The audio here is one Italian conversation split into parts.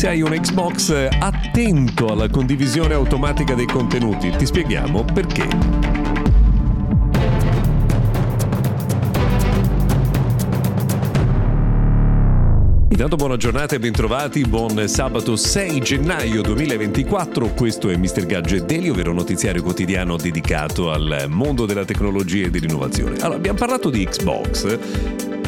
Se hai un Xbox, attento alla condivisione automatica dei contenuti. Ti spieghiamo perché. Intanto buona giornata e bentrovati, buon sabato 6 gennaio 2024, questo è Mr. Gadget Daily, ovvero notiziario quotidiano dedicato al mondo della tecnologia e dell'innovazione. Allora, abbiamo parlato di Xbox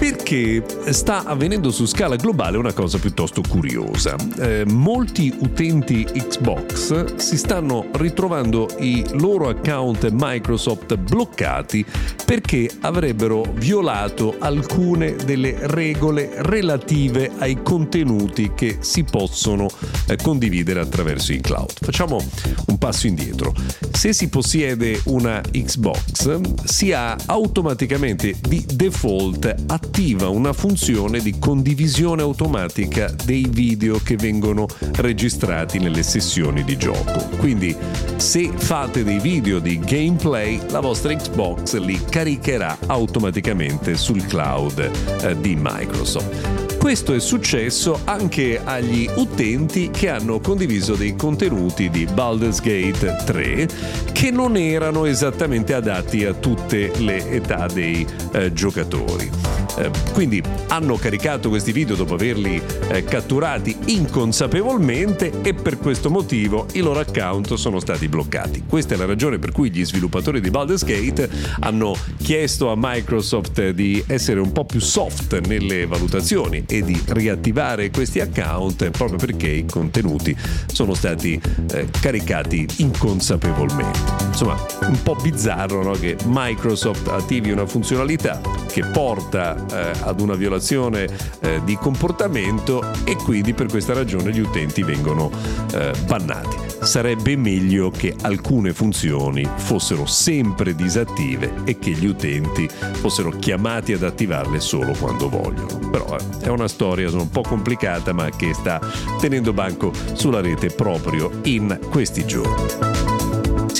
perché sta avvenendo su scala globale una cosa piuttosto curiosa. Eh, molti utenti Xbox si stanno ritrovando i loro account Microsoft bloccati perché avrebbero violato alcune delle regole relative ai contenuti che si possono eh, condividere attraverso il cloud. Facciamo un passo indietro. Se si possiede una Xbox si ha automaticamente di default attivato attiva una funzione di condivisione automatica dei video che vengono registrati nelle sessioni di gioco. Quindi se fate dei video di gameplay, la vostra Xbox li caricherà automaticamente sul cloud eh, di Microsoft. Questo è successo anche agli utenti che hanno condiviso dei contenuti di Baldur's Gate 3 che non erano esattamente adatti a tutte le età dei eh, giocatori. Eh, quindi hanno caricato questi video dopo averli eh, catturati inconsapevolmente e per questo motivo i loro account sono stati bloccati. Questa è la ragione per cui gli sviluppatori di Baldur's Gate hanno chiesto a Microsoft di essere un po' più soft nelle valutazioni e di riattivare questi account proprio perché i contenuti sono stati eh, caricati inconsapevolmente. Insomma, un po' bizzarro no? che Microsoft attivi una funzionalità che porta eh, ad una violazione eh, di comportamento e quindi per questa ragione gli utenti vengono eh, bannati sarebbe meglio che alcune funzioni fossero sempre disattive e che gli utenti fossero chiamati ad attivarle solo quando vogliono. Però eh, è una storia un po' complicata ma che sta tenendo banco sulla rete proprio in questi giorni.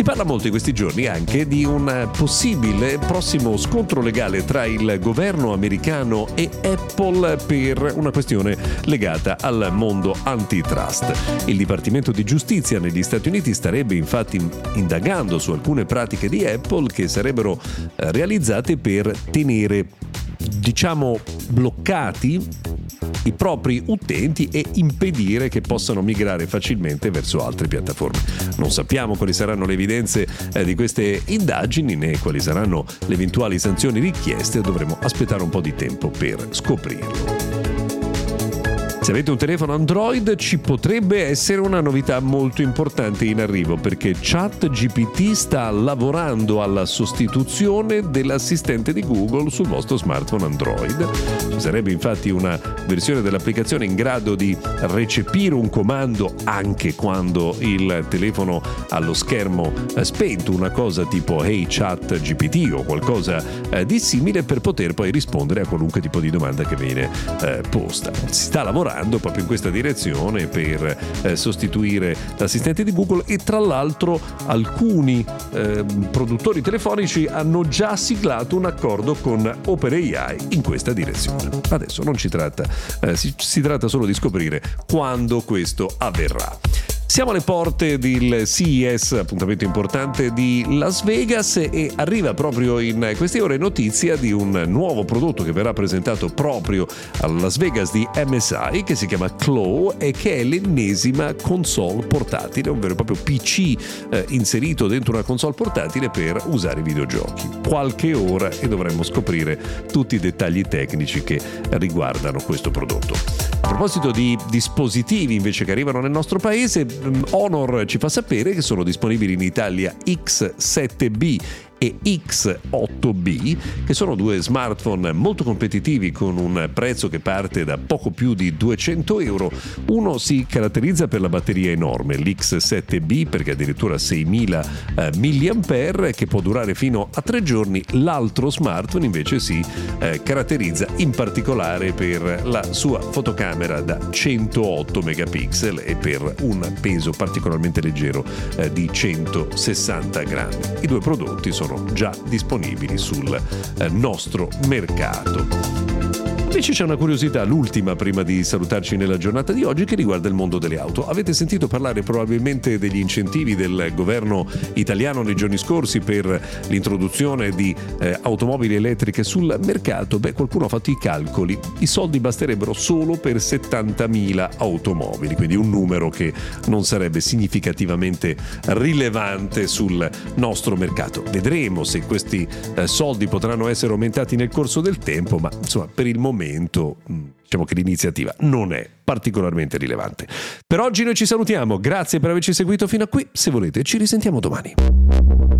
Si parla molto in questi giorni anche di un possibile prossimo scontro legale tra il governo americano e Apple per una questione legata al mondo antitrust. Il Dipartimento di Giustizia negli Stati Uniti starebbe infatti indagando su alcune pratiche di Apple che sarebbero eh, realizzate per tenere diciamo bloccati i propri utenti e impedire che possano migrare facilmente verso altre piattaforme. Non sappiamo quali saranno le evidenze eh, di queste indagini né quali saranno le eventuali sanzioni richieste, dovremo aspettare un po' di tempo per scoprirlo. Se avete un telefono Android ci potrebbe essere una novità molto importante in arrivo perché ChatGPT sta lavorando alla sostituzione dell'assistente di Google sul vostro smartphone Android. Sarebbe infatti una versione dell'applicazione in grado di recepire un comando anche quando il telefono ha lo schermo spento, una cosa tipo Hey ChatGPT o qualcosa eh, di simile per poter poi rispondere a qualunque tipo di domanda che viene eh, posta. Si sta lavorando lavorando proprio in questa direzione per eh, sostituire l'assistente di Google e tra l'altro alcuni eh, produttori telefonici hanno già siglato un accordo con OpenAI in questa direzione. Adesso non ci tratta, eh, si, si tratta solo di scoprire quando questo avverrà. Siamo alle porte del CES, appuntamento importante di Las Vegas e arriva proprio in queste ore notizia di un nuovo prodotto che verrà presentato proprio a Las Vegas di MSI che si chiama Claw e che è l'ennesima console portatile, un vero e proprio PC eh, inserito dentro una console portatile per usare i videogiochi. Qualche ora e dovremmo scoprire tutti i dettagli tecnici che riguardano questo prodotto. A proposito di dispositivi invece che arrivano nel nostro paese, Honor ci fa sapere che sono disponibili in Italia X7B e X8B, che sono due smartphone molto competitivi con un prezzo che parte da poco più di 200 euro. Uno si caratterizza per la batteria enorme, l'X7B perché addirittura 6000 eh, mAh che può durare fino a tre giorni, l'altro smartphone invece si eh, caratterizza in particolare per la sua fotocamera da 108 megapixel e per un peso particolarmente leggero eh, di 160 grammi. I due prodotti sono già disponibili sul eh, nostro mercato. Invece c'è una curiosità, l'ultima prima di salutarci nella giornata di oggi, che riguarda il mondo delle auto. Avete sentito parlare probabilmente degli incentivi del governo italiano nei giorni scorsi per l'introduzione di eh, automobili elettriche sul mercato? Beh, qualcuno ha fatto i calcoli. I soldi basterebbero solo per 70.000 automobili, quindi un numero che non sarebbe significativamente rilevante sul nostro mercato. Vedremo se questi eh, soldi potranno essere aumentati nel corso del tempo, ma insomma, per il momento momento mm, diciamo che l'iniziativa non è particolarmente rilevante. Per oggi noi ci salutiamo, grazie per averci seguito fino a qui, se volete ci risentiamo domani.